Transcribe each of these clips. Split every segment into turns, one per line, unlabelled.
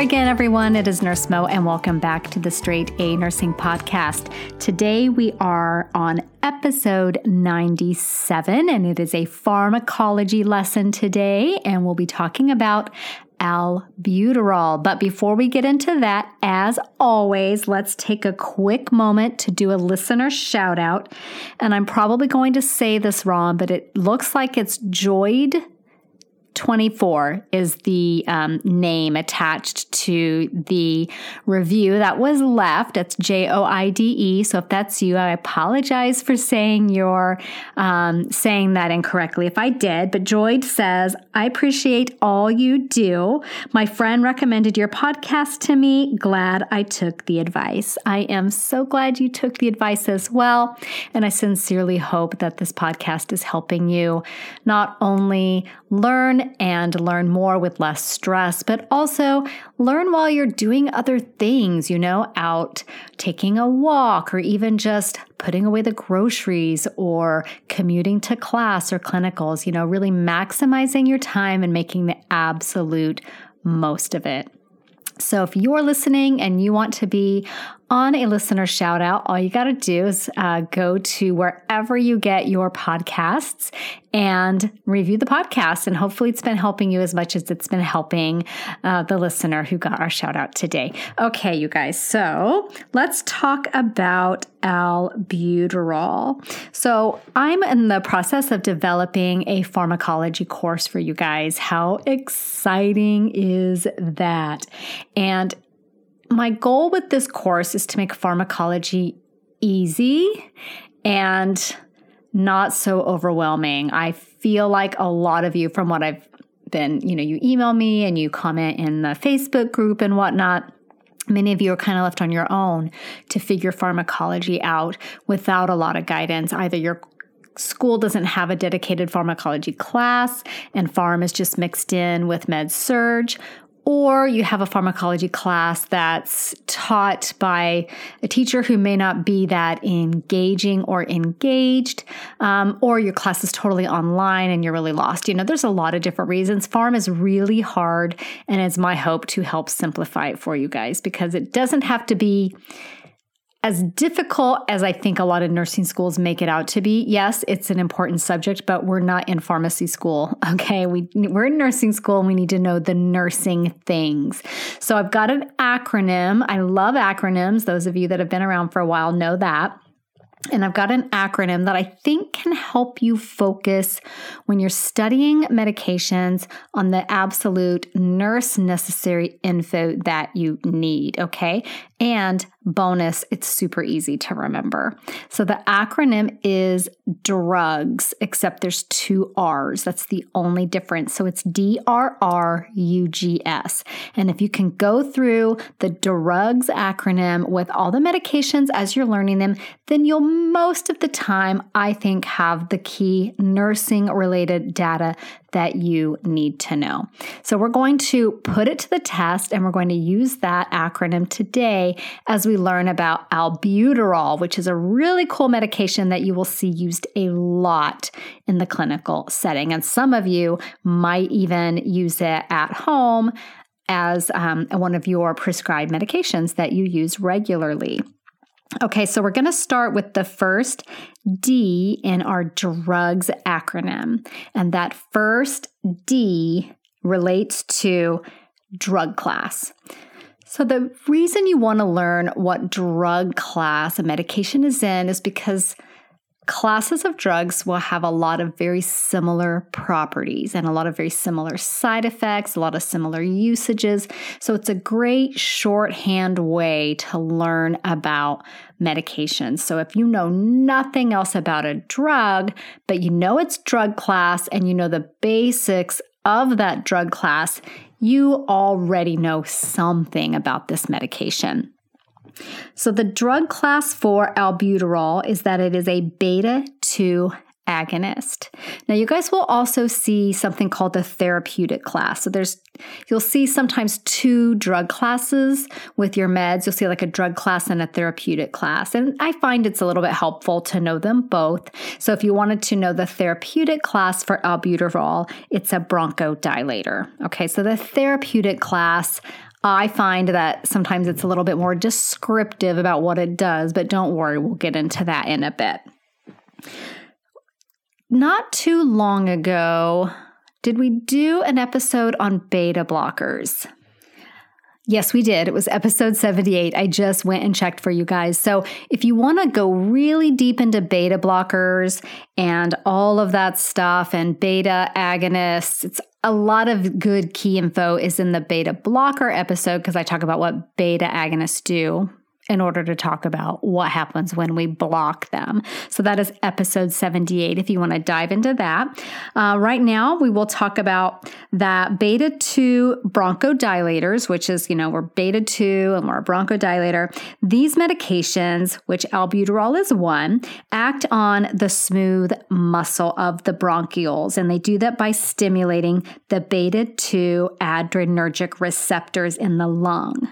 Again, everyone. It is Nurse Mo, and welcome back to the Straight A Nursing Podcast. Today we are on episode 97, and it is a pharmacology lesson today, and we'll be talking about albuterol. But before we get into that, as always, let's take a quick moment to do a listener shout out. And I'm probably going to say this wrong, but it looks like it's Joyd 24 is the um, name attached to the review that was left. It's J O I D E. So if that's you, I apologize for saying your um, saying that incorrectly if I did. But Joyd says, I appreciate all you do. My friend recommended your podcast to me. Glad I took the advice. I am so glad you took the advice as well. And I sincerely hope that this podcast is helping you not only learn and learn more with less stress, but also learn while you're doing other things, you know, out taking a walk or even just putting away the groceries or commuting to class or clinicals, you know, really maximizing your time and making the absolute most of it. So if you're listening and you want to be on a listener shout out, all you got to do is uh, go to wherever you get your podcasts and review the podcast. And hopefully, it's been helping you as much as it's been helping uh, the listener who got our shout out today. Okay, you guys. So let's talk about albuterol. So I'm in the process of developing a pharmacology course for you guys. How exciting is that? And my goal with this course is to make pharmacology easy and not so overwhelming. I feel like a lot of you, from what I've been, you know, you email me and you comment in the Facebook group and whatnot. Many of you are kind of left on your own to figure pharmacology out without a lot of guidance. Either your school doesn't have a dedicated pharmacology class and pharm is just mixed in with med surg or you have a pharmacology class that's taught by a teacher who may not be that engaging or engaged, um, or your class is totally online and you're really lost. You know, there's a lot of different reasons. Pharm is really hard, and it's my hope to help simplify it for you guys because it doesn't have to be as difficult as I think a lot of nursing schools make it out to be. Yes, it's an important subject, but we're not in pharmacy school. Okay. We, we're in nursing school and we need to know the nursing things. So I've got an acronym. I love acronyms. Those of you that have been around for a while know that. And I've got an acronym that I think can help you focus when you're studying medications on the absolute nurse necessary info that you need. Okay. And bonus, it's super easy to remember. So the acronym is drugs, except there's two R's. That's the only difference. So it's D R R U G S. And if you can go through the drugs acronym with all the medications as you're learning them, then you'll most of the time, I think, have the key nursing related data that you need to know. So we're going to put it to the test and we're going to use that acronym today as we learn about albuterol, which is a really cool medication that you will see used a lot in the clinical setting. And some of you might even use it at home as um, one of your prescribed medications that you use regularly. Okay, so we're going to start with the first D in our drugs acronym. And that first D relates to drug class. So, the reason you want to learn what drug class a medication is in is because classes of drugs will have a lot of very similar properties and a lot of very similar side effects, a lot of similar usages. So it's a great shorthand way to learn about medications. So if you know nothing else about a drug, but you know its drug class and you know the basics of that drug class, you already know something about this medication. So, the drug class for albuterol is that it is a beta 2 agonist. Now, you guys will also see something called the therapeutic class. So, there's you'll see sometimes two drug classes with your meds. You'll see like a drug class and a therapeutic class. And I find it's a little bit helpful to know them both. So, if you wanted to know the therapeutic class for albuterol, it's a bronchodilator. Okay, so the therapeutic class I find that sometimes it's a little bit more descriptive about what it does, but don't worry, we'll get into that in a bit. Not too long ago, did we do an episode on beta blockers? Yes, we did. It was episode 78. I just went and checked for you guys. So, if you want to go really deep into beta blockers and all of that stuff and beta agonists, it's a lot of good key info is in the beta blocker episode because I talk about what beta agonists do in order to talk about what happens when we block them. So that is episode 78 if you want to dive into that. Uh, right now, we will talk about that beta 2 bronchodilators, which is, you know, we're beta 2 and we're a bronchodilator. These medications, which albuterol is one, act on the smooth muscle of the bronchioles, and they do that by stimulating the beta 2 adrenergic receptors in the lung.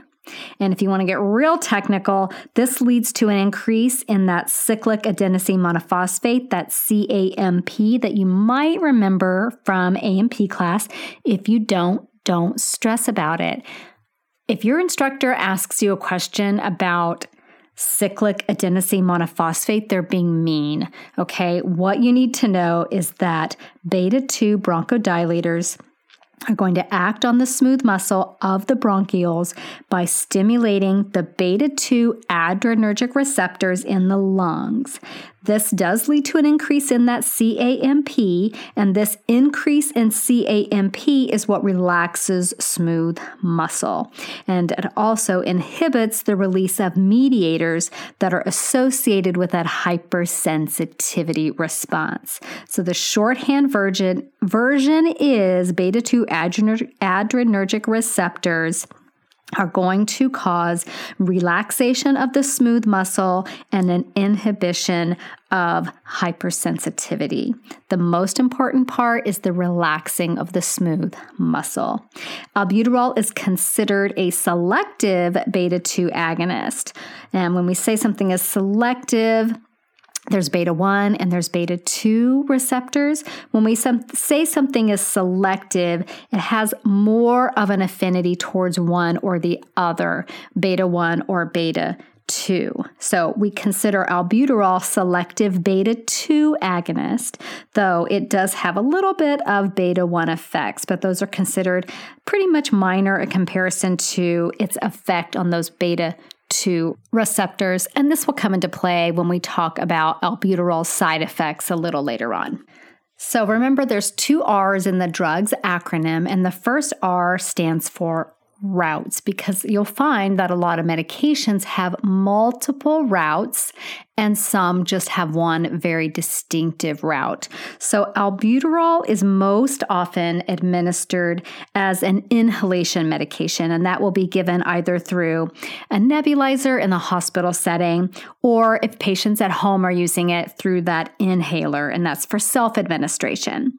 And if you want to get real technical, this leads to an increase in that cyclic adenosine monophosphate, that CAMP, that you might remember from A&P class. If you don't, don't stress about it. If your instructor asks you a question about cyclic adenosine monophosphate, they're being mean. Okay, what you need to know is that beta 2 bronchodilators are going to act on the smooth muscle of the bronchioles by stimulating the beta 2 adrenergic receptors in the lungs. This does lead to an increase in that CAMP, and this increase in CAMP is what relaxes smooth muscle. And it also inhibits the release of mediators that are associated with that hypersensitivity response. So the shorthand version, version is beta 2 adrenergic receptors are going to cause relaxation of the smooth muscle and an inhibition of hypersensitivity. The most important part is the relaxing of the smooth muscle. Albuterol is considered a selective beta 2 agonist. And when we say something is selective, there's beta 1 and there's beta 2 receptors. When we some, say something is selective, it has more of an affinity towards one or the other, beta 1 or beta 2. So we consider albuterol selective beta 2 agonist, though it does have a little bit of beta 1 effects, but those are considered pretty much minor in comparison to its effect on those beta to receptors, and this will come into play when we talk about albuterol side effects a little later on. So remember, there's two R's in the drugs acronym, and the first R stands for routes because you'll find that a lot of medications have multiple routes and some just have one very distinctive route. So, albuterol is most often administered as an inhalation medication, and that will be given either through a nebulizer in the hospital setting or if patients at home are using it through that inhaler, and that's for self administration.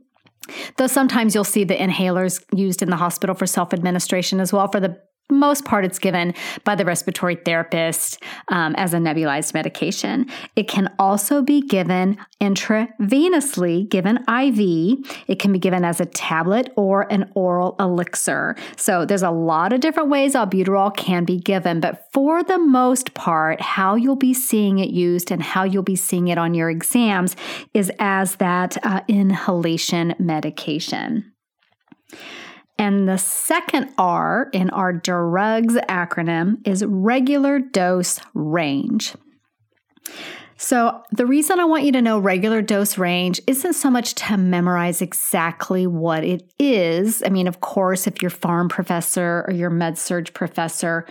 Though sometimes you'll see the inhalers used in the hospital for self administration as well for the most part, it's given by the respiratory therapist um, as a nebulized medication. It can also be given intravenously, given IV. It can be given as a tablet or an oral elixir. So there's a lot of different ways albuterol can be given, but for the most part, how you'll be seeing it used and how you'll be seeing it on your exams is as that uh, inhalation medication. And the second R in our drugs acronym is regular dose range. So, the reason I want you to know regular dose range isn't so much to memorize exactly what it is. I mean, of course, if your pharm professor or your med surg professor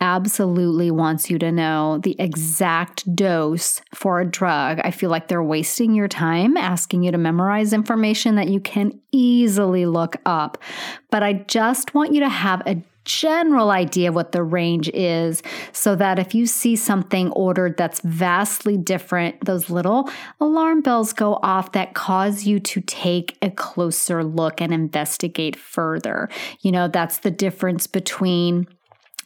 absolutely wants you to know the exact dose for a drug, I feel like they're wasting your time asking you to memorize information that you can easily look up. But I just want you to have a general idea of what the range is so that if you see something ordered that's vastly different, those little alarm bells go off that cause you to take a closer look and investigate further. You know, that's the difference between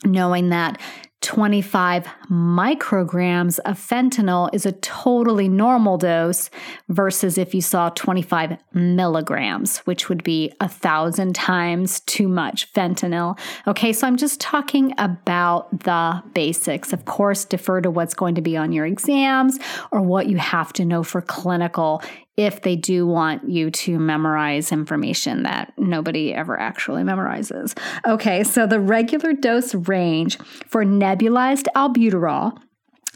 knowing that 25 micrograms of fentanyl is a totally normal dose versus if you saw 25 milligrams, which would be a thousand times too much fentanyl. Okay, so I'm just talking about the basics. Of course, defer to what's going to be on your exams or what you have to know for clinical if they do want you to memorize information that nobody ever actually memorizes. Okay, so the regular dose range for nebulized albuterol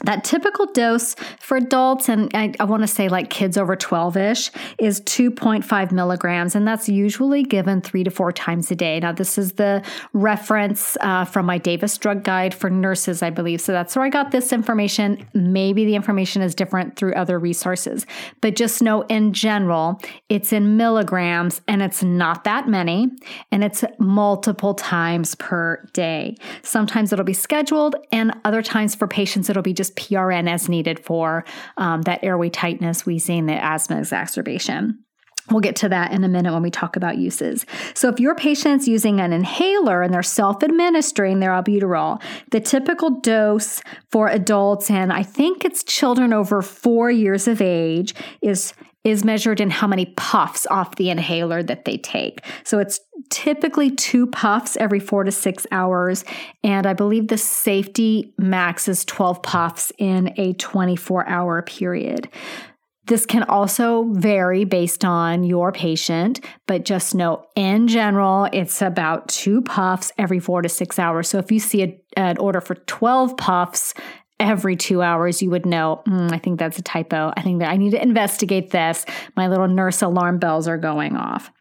that typical dose for adults, and I, I want to say like kids over 12 ish, is 2.5 milligrams, and that's usually given three to four times a day. Now, this is the reference uh, from my Davis drug guide for nurses, I believe. So that's where I got this information. Maybe the information is different through other resources, but just know in general, it's in milligrams and it's not that many, and it's multiple times per day. Sometimes it'll be scheduled, and other times for patients, it'll be just PRN as needed for um, that airway tightness, wheezing, the asthma exacerbation. We'll get to that in a minute when we talk about uses. So, if your patient's using an inhaler and they're self administering their albuterol, the typical dose for adults and I think it's children over four years of age is is measured in how many puffs off the inhaler that they take. So it's typically two puffs every four to six hours. And I believe the safety max is 12 puffs in a 24 hour period. This can also vary based on your patient, but just know in general, it's about two puffs every four to six hours. So if you see a, an order for 12 puffs every two hours you would know, mm, I think that's a typo. I think that I need to investigate this. My little nurse alarm bells are going off.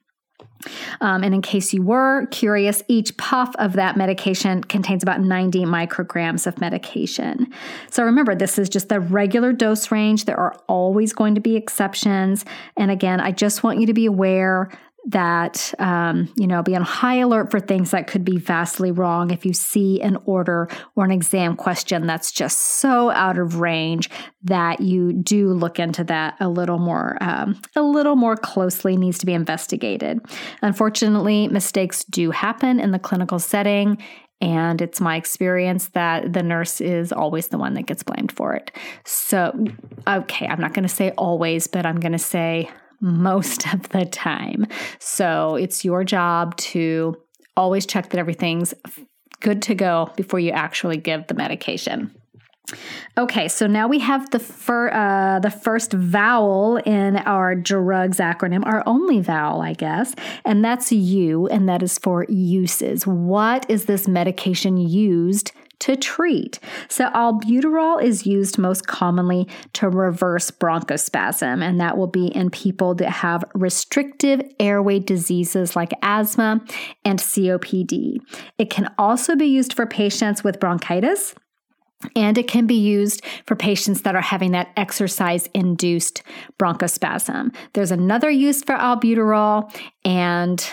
Um, and in case you were curious, each puff of that medication contains about 90 micrograms of medication. So remember, this is just the regular dose range. There are always going to be exceptions. And again, I just want you to be aware that um, you know be on high alert for things that could be vastly wrong if you see an order or an exam question that's just so out of range that you do look into that a little more um, a little more closely needs to be investigated unfortunately mistakes do happen in the clinical setting and it's my experience that the nurse is always the one that gets blamed for it. So, okay, I'm not going to say always, but I'm going to say most of the time. So it's your job to always check that everything's good to go before you actually give the medication. Okay, so now we have the fir- uh, the first vowel in our drugs acronym, our only vowel, I guess, and that's U, and that is for uses. What is this medication used to treat. So, albuterol is used most commonly to reverse bronchospasm, and that will be in people that have restrictive airway diseases like asthma and COPD. It can also be used for patients with bronchitis. And it can be used for patients that are having that exercise induced bronchospasm. There's another use for albuterol, and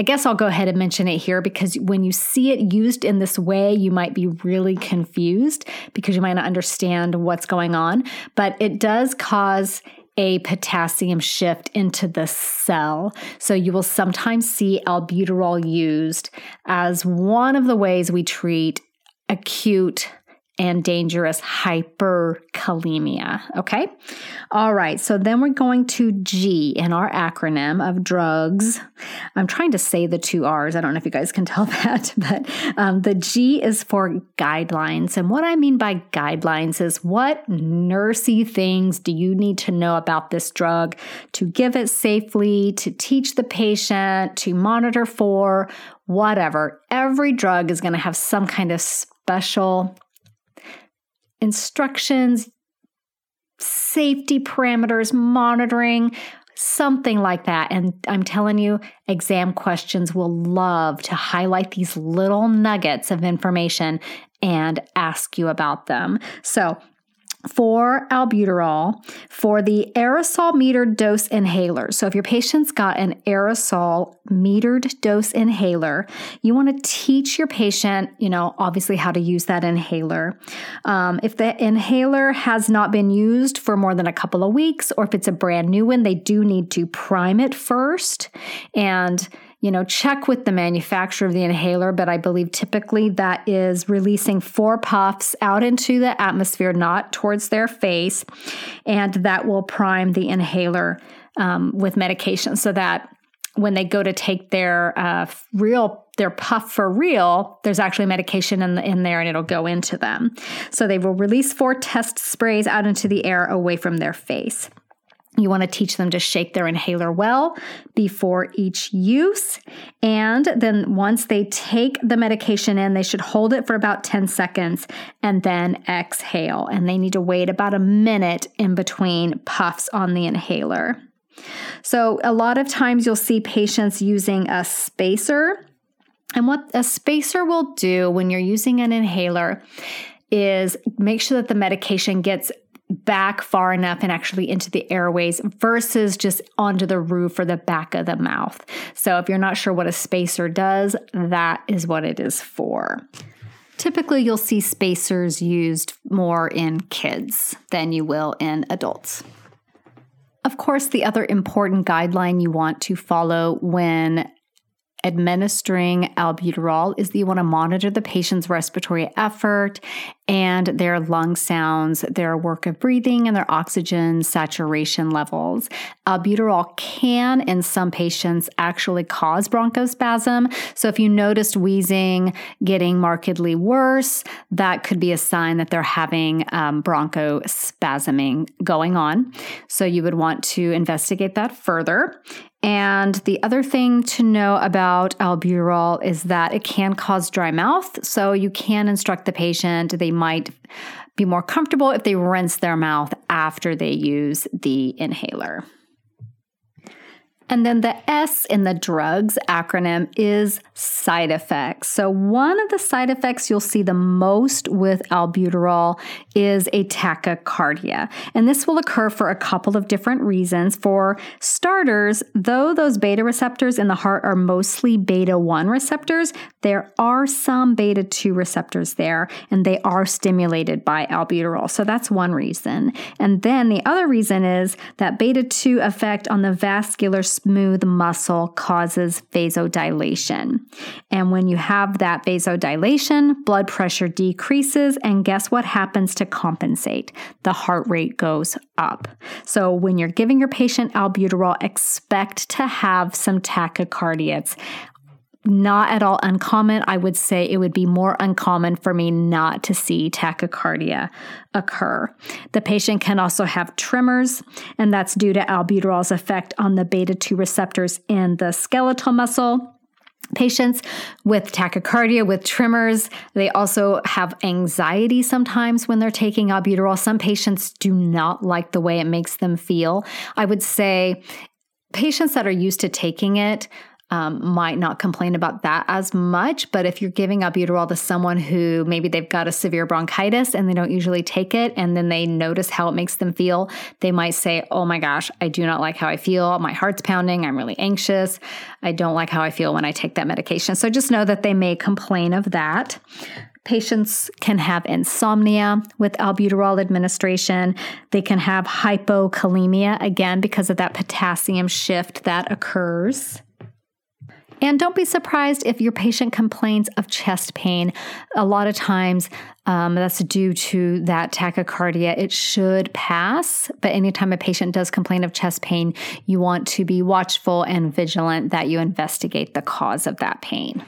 I guess I'll go ahead and mention it here because when you see it used in this way, you might be really confused because you might not understand what's going on. But it does cause a potassium shift into the cell. So you will sometimes see albuterol used as one of the ways we treat acute and dangerous hyperkalemia. Okay. All right. So then we're going to G in our acronym of drugs. I'm trying to say the two R's. I don't know if you guys can tell that, but um, the G is for guidelines. And what I mean by guidelines is what nursey things do you need to know about this drug to give it safely, to teach the patient, to monitor for, whatever. Every drug is going to have some kind of special instructions, safety parameters, monitoring, something like that. And I'm telling you, exam questions will love to highlight these little nuggets of information and ask you about them. So, for albuterol for the aerosol metered dose inhaler. So, if your patient's got an aerosol metered dose inhaler, you want to teach your patient, you know, obviously how to use that inhaler. Um, if the inhaler has not been used for more than a couple of weeks, or if it's a brand new one, they do need to prime it first and you know, check with the manufacturer of the inhaler, but I believe typically that is releasing four puffs out into the atmosphere, not towards their face, and that will prime the inhaler um, with medication so that when they go to take their uh, real their puff for real, there's actually medication in, the, in there and it'll go into them. So they will release four test sprays out into the air away from their face. You want to teach them to shake their inhaler well before each use. And then once they take the medication in, they should hold it for about 10 seconds and then exhale. And they need to wait about a minute in between puffs on the inhaler. So, a lot of times you'll see patients using a spacer. And what a spacer will do when you're using an inhaler is make sure that the medication gets back far enough and actually into the airways versus just onto the roof or the back of the mouth. So, if you're not sure what a spacer does, that is what it is for. Typically, you'll see spacers used more in kids than you will in adults. Of course, the other important guideline you want to follow when administering albuterol is that you want to monitor the patient's respiratory effort and their lung sounds, their work of breathing, and their oxygen saturation levels. Albuterol can, in some patients, actually cause bronchospasm. So, if you noticed wheezing getting markedly worse, that could be a sign that they're having um, bronchospasming going on. So, you would want to investigate that further. And the other thing to know about albuterol is that it can cause dry mouth. So you can instruct the patient, they might be more comfortable if they rinse their mouth after they use the inhaler. And then the S in the drugs acronym is side effects. So, one of the side effects you'll see the most with albuterol is a tachycardia. And this will occur for a couple of different reasons. For starters, though those beta receptors in the heart are mostly beta 1 receptors, there are some beta 2 receptors there, and they are stimulated by albuterol. So, that's one reason. And then the other reason is that beta 2 effect on the vascular smooth muscle causes vasodilation. And when you have that vasodilation, blood pressure decreases. And guess what happens to compensate? The heart rate goes up. So when you're giving your patient albuterol, expect to have some tachycardias not at all uncommon. I would say it would be more uncommon for me not to see tachycardia occur. The patient can also have tremors, and that's due to albuterol's effect on the beta 2 receptors in the skeletal muscle. Patients with tachycardia, with tremors, they also have anxiety sometimes when they're taking albuterol. Some patients do not like the way it makes them feel. I would say patients that are used to taking it um, might not complain about that as much. But if you're giving albuterol to someone who maybe they've got a severe bronchitis and they don't usually take it, and then they notice how it makes them feel, they might say, Oh my gosh, I do not like how I feel. My heart's pounding. I'm really anxious. I don't like how I feel when I take that medication. So just know that they may complain of that. Patients can have insomnia with albuterol administration. They can have hypokalemia, again, because of that potassium shift that occurs. And don't be surprised if your patient complains of chest pain. A lot of times, um, that's due to that tachycardia. It should pass, but anytime a patient does complain of chest pain, you want to be watchful and vigilant that you investigate the cause of that pain.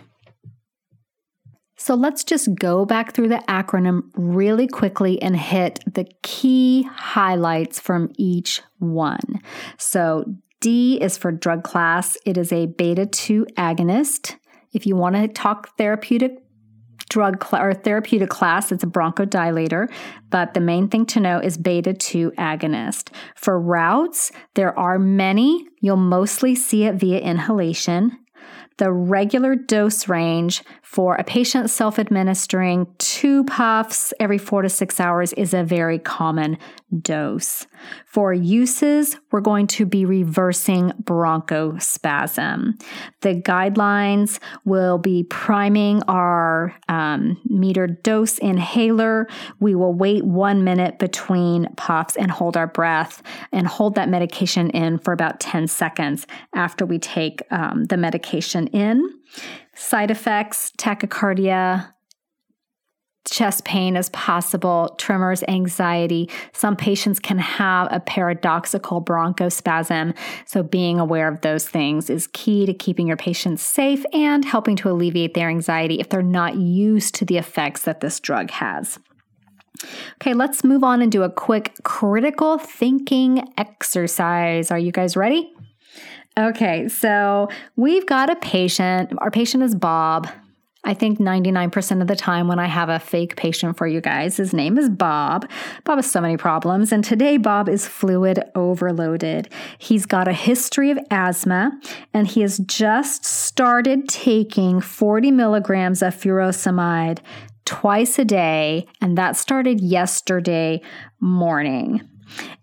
So let's just go back through the acronym really quickly and hit the key highlights from each one. So D is for drug class, it is a beta 2 agonist. If you want to talk therapeutic drug cl- or therapeutic class, it's a bronchodilator, but the main thing to know is beta 2 agonist. For routes, there are many. You'll mostly see it via inhalation. The regular dose range for a patient self administering two puffs every four to six hours is a very common dose. For uses, we're going to be reversing bronchospasm. The guidelines will be priming our um, dose inhaler. We will wait one minute between puffs and hold our breath and hold that medication in for about 10 seconds after we take um, the medication in. Side effects, tachycardia, chest pain as possible, tremors, anxiety. Some patients can have a paradoxical bronchospasm. So, being aware of those things is key to keeping your patients safe and helping to alleviate their anxiety if they're not used to the effects that this drug has. Okay, let's move on and do a quick critical thinking exercise. Are you guys ready? Okay, so we've got a patient. Our patient is Bob. I think 99% of the time when I have a fake patient for you guys, his name is Bob. Bob has so many problems, and today Bob is fluid overloaded. He's got a history of asthma, and he has just started taking 40 milligrams of furosemide twice a day, and that started yesterday morning.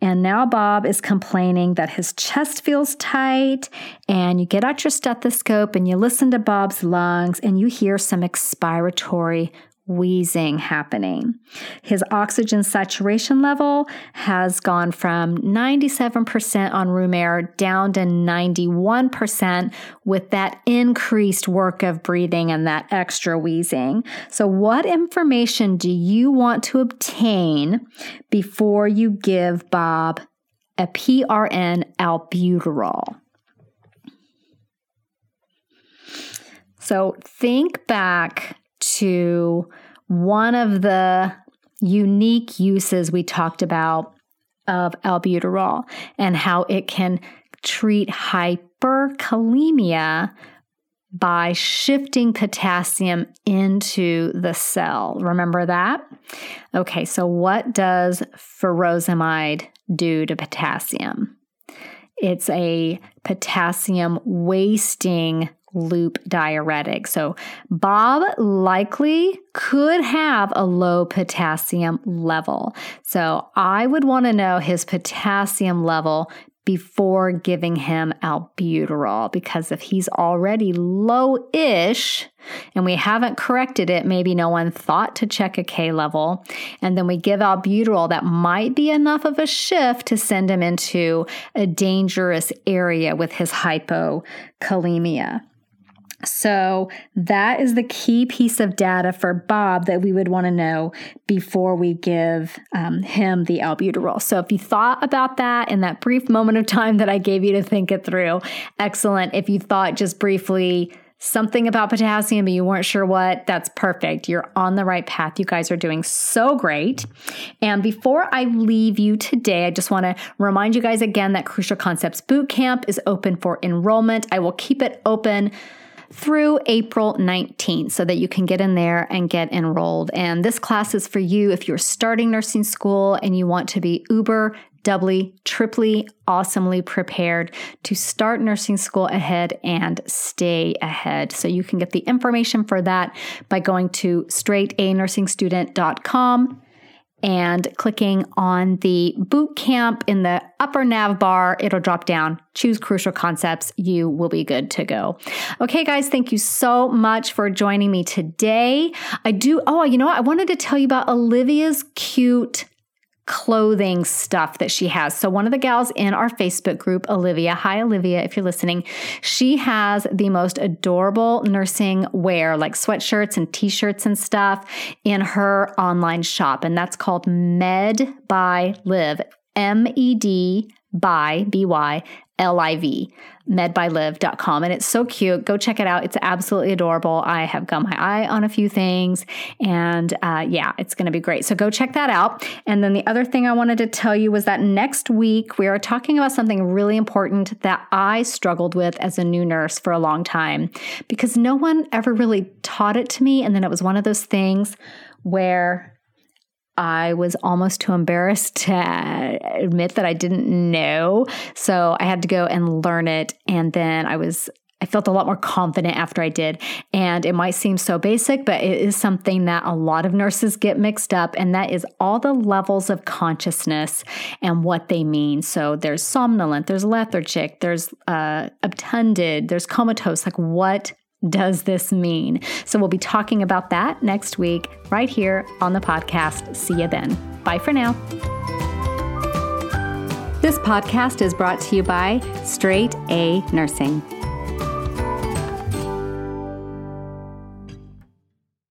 And now Bob is complaining that his chest feels tight. And you get out your stethoscope and you listen to Bob's lungs and you hear some expiratory wheezing happening. His oxygen saturation level has gone from 97% on room air down to 91% with that increased work of breathing and that extra wheezing. So, what information do you want to obtain before you give Bob a PRN albuterol? So, think back to one of the unique uses we talked about of albuterol and how it can treat hyperkalemia by shifting potassium into the cell. Remember that? Okay, so what does furosemide do to potassium? It's a potassium wasting loop diuretic. So, Bob likely could have a low potassium level. So, I would want to know his potassium level before giving him albuterol because if he's already low ish and we haven't corrected it, maybe no one thought to check a K level, and then we give albuterol, that might be enough of a shift to send him into a dangerous area with his hypokalemia. So, that is the key piece of data for Bob that we would want to know before we give um, him the albuterol. So, if you thought about that in that brief moment of time that I gave you to think it through, excellent. If you thought just briefly, something about potassium, but you weren't sure what, that's perfect. You're on the right path. You guys are doing so great. And before I leave you today, I just want to remind you guys again that Crucial Concepts Bootcamp is open for enrollment. I will keep it open through April 19th so that you can get in there and get enrolled. And this class is for you if you're starting nursing school and you want to be uber doubly, triply, awesomely prepared to start nursing school ahead and stay ahead. So you can get the information for that by going to straightanursingstudent.com and clicking on the boot camp in the upper nav bar, it'll drop down. Choose Crucial Concepts. You will be good to go. Okay, guys, thank you so much for joining me today. I do, oh, you know what? I wanted to tell you about Olivia's cute clothing stuff that she has. So, one of the gals in our Facebook group, Olivia, hi, Olivia, if you're listening, she has the most adorable nursing wear, like sweatshirts and t shirts and stuff, in her online shop. And that's called Med by Liv, M E D by B Y L I V, medbyliv.com. And it's so cute. Go check it out. It's absolutely adorable. I have got my eye on a few things. And uh, yeah, it's going to be great. So go check that out. And then the other thing I wanted to tell you was that next week we are talking about something really important that I struggled with as a new nurse for a long time because no one ever really taught it to me. And then it was one of those things where I was almost too embarrassed to admit that I didn't know. So I had to go and learn it. And then I was I felt a lot more confident after I did. And it might seem so basic, but it is something that a lot of nurses get mixed up, and that is all the levels of consciousness and what they mean. So there's somnolent, there's lethargic, there's uh, obtunded, there's comatose. Like, what does this mean? So we'll be talking about that next week, right here on the podcast. See you then. Bye for now. This podcast is brought to you by Straight A Nursing.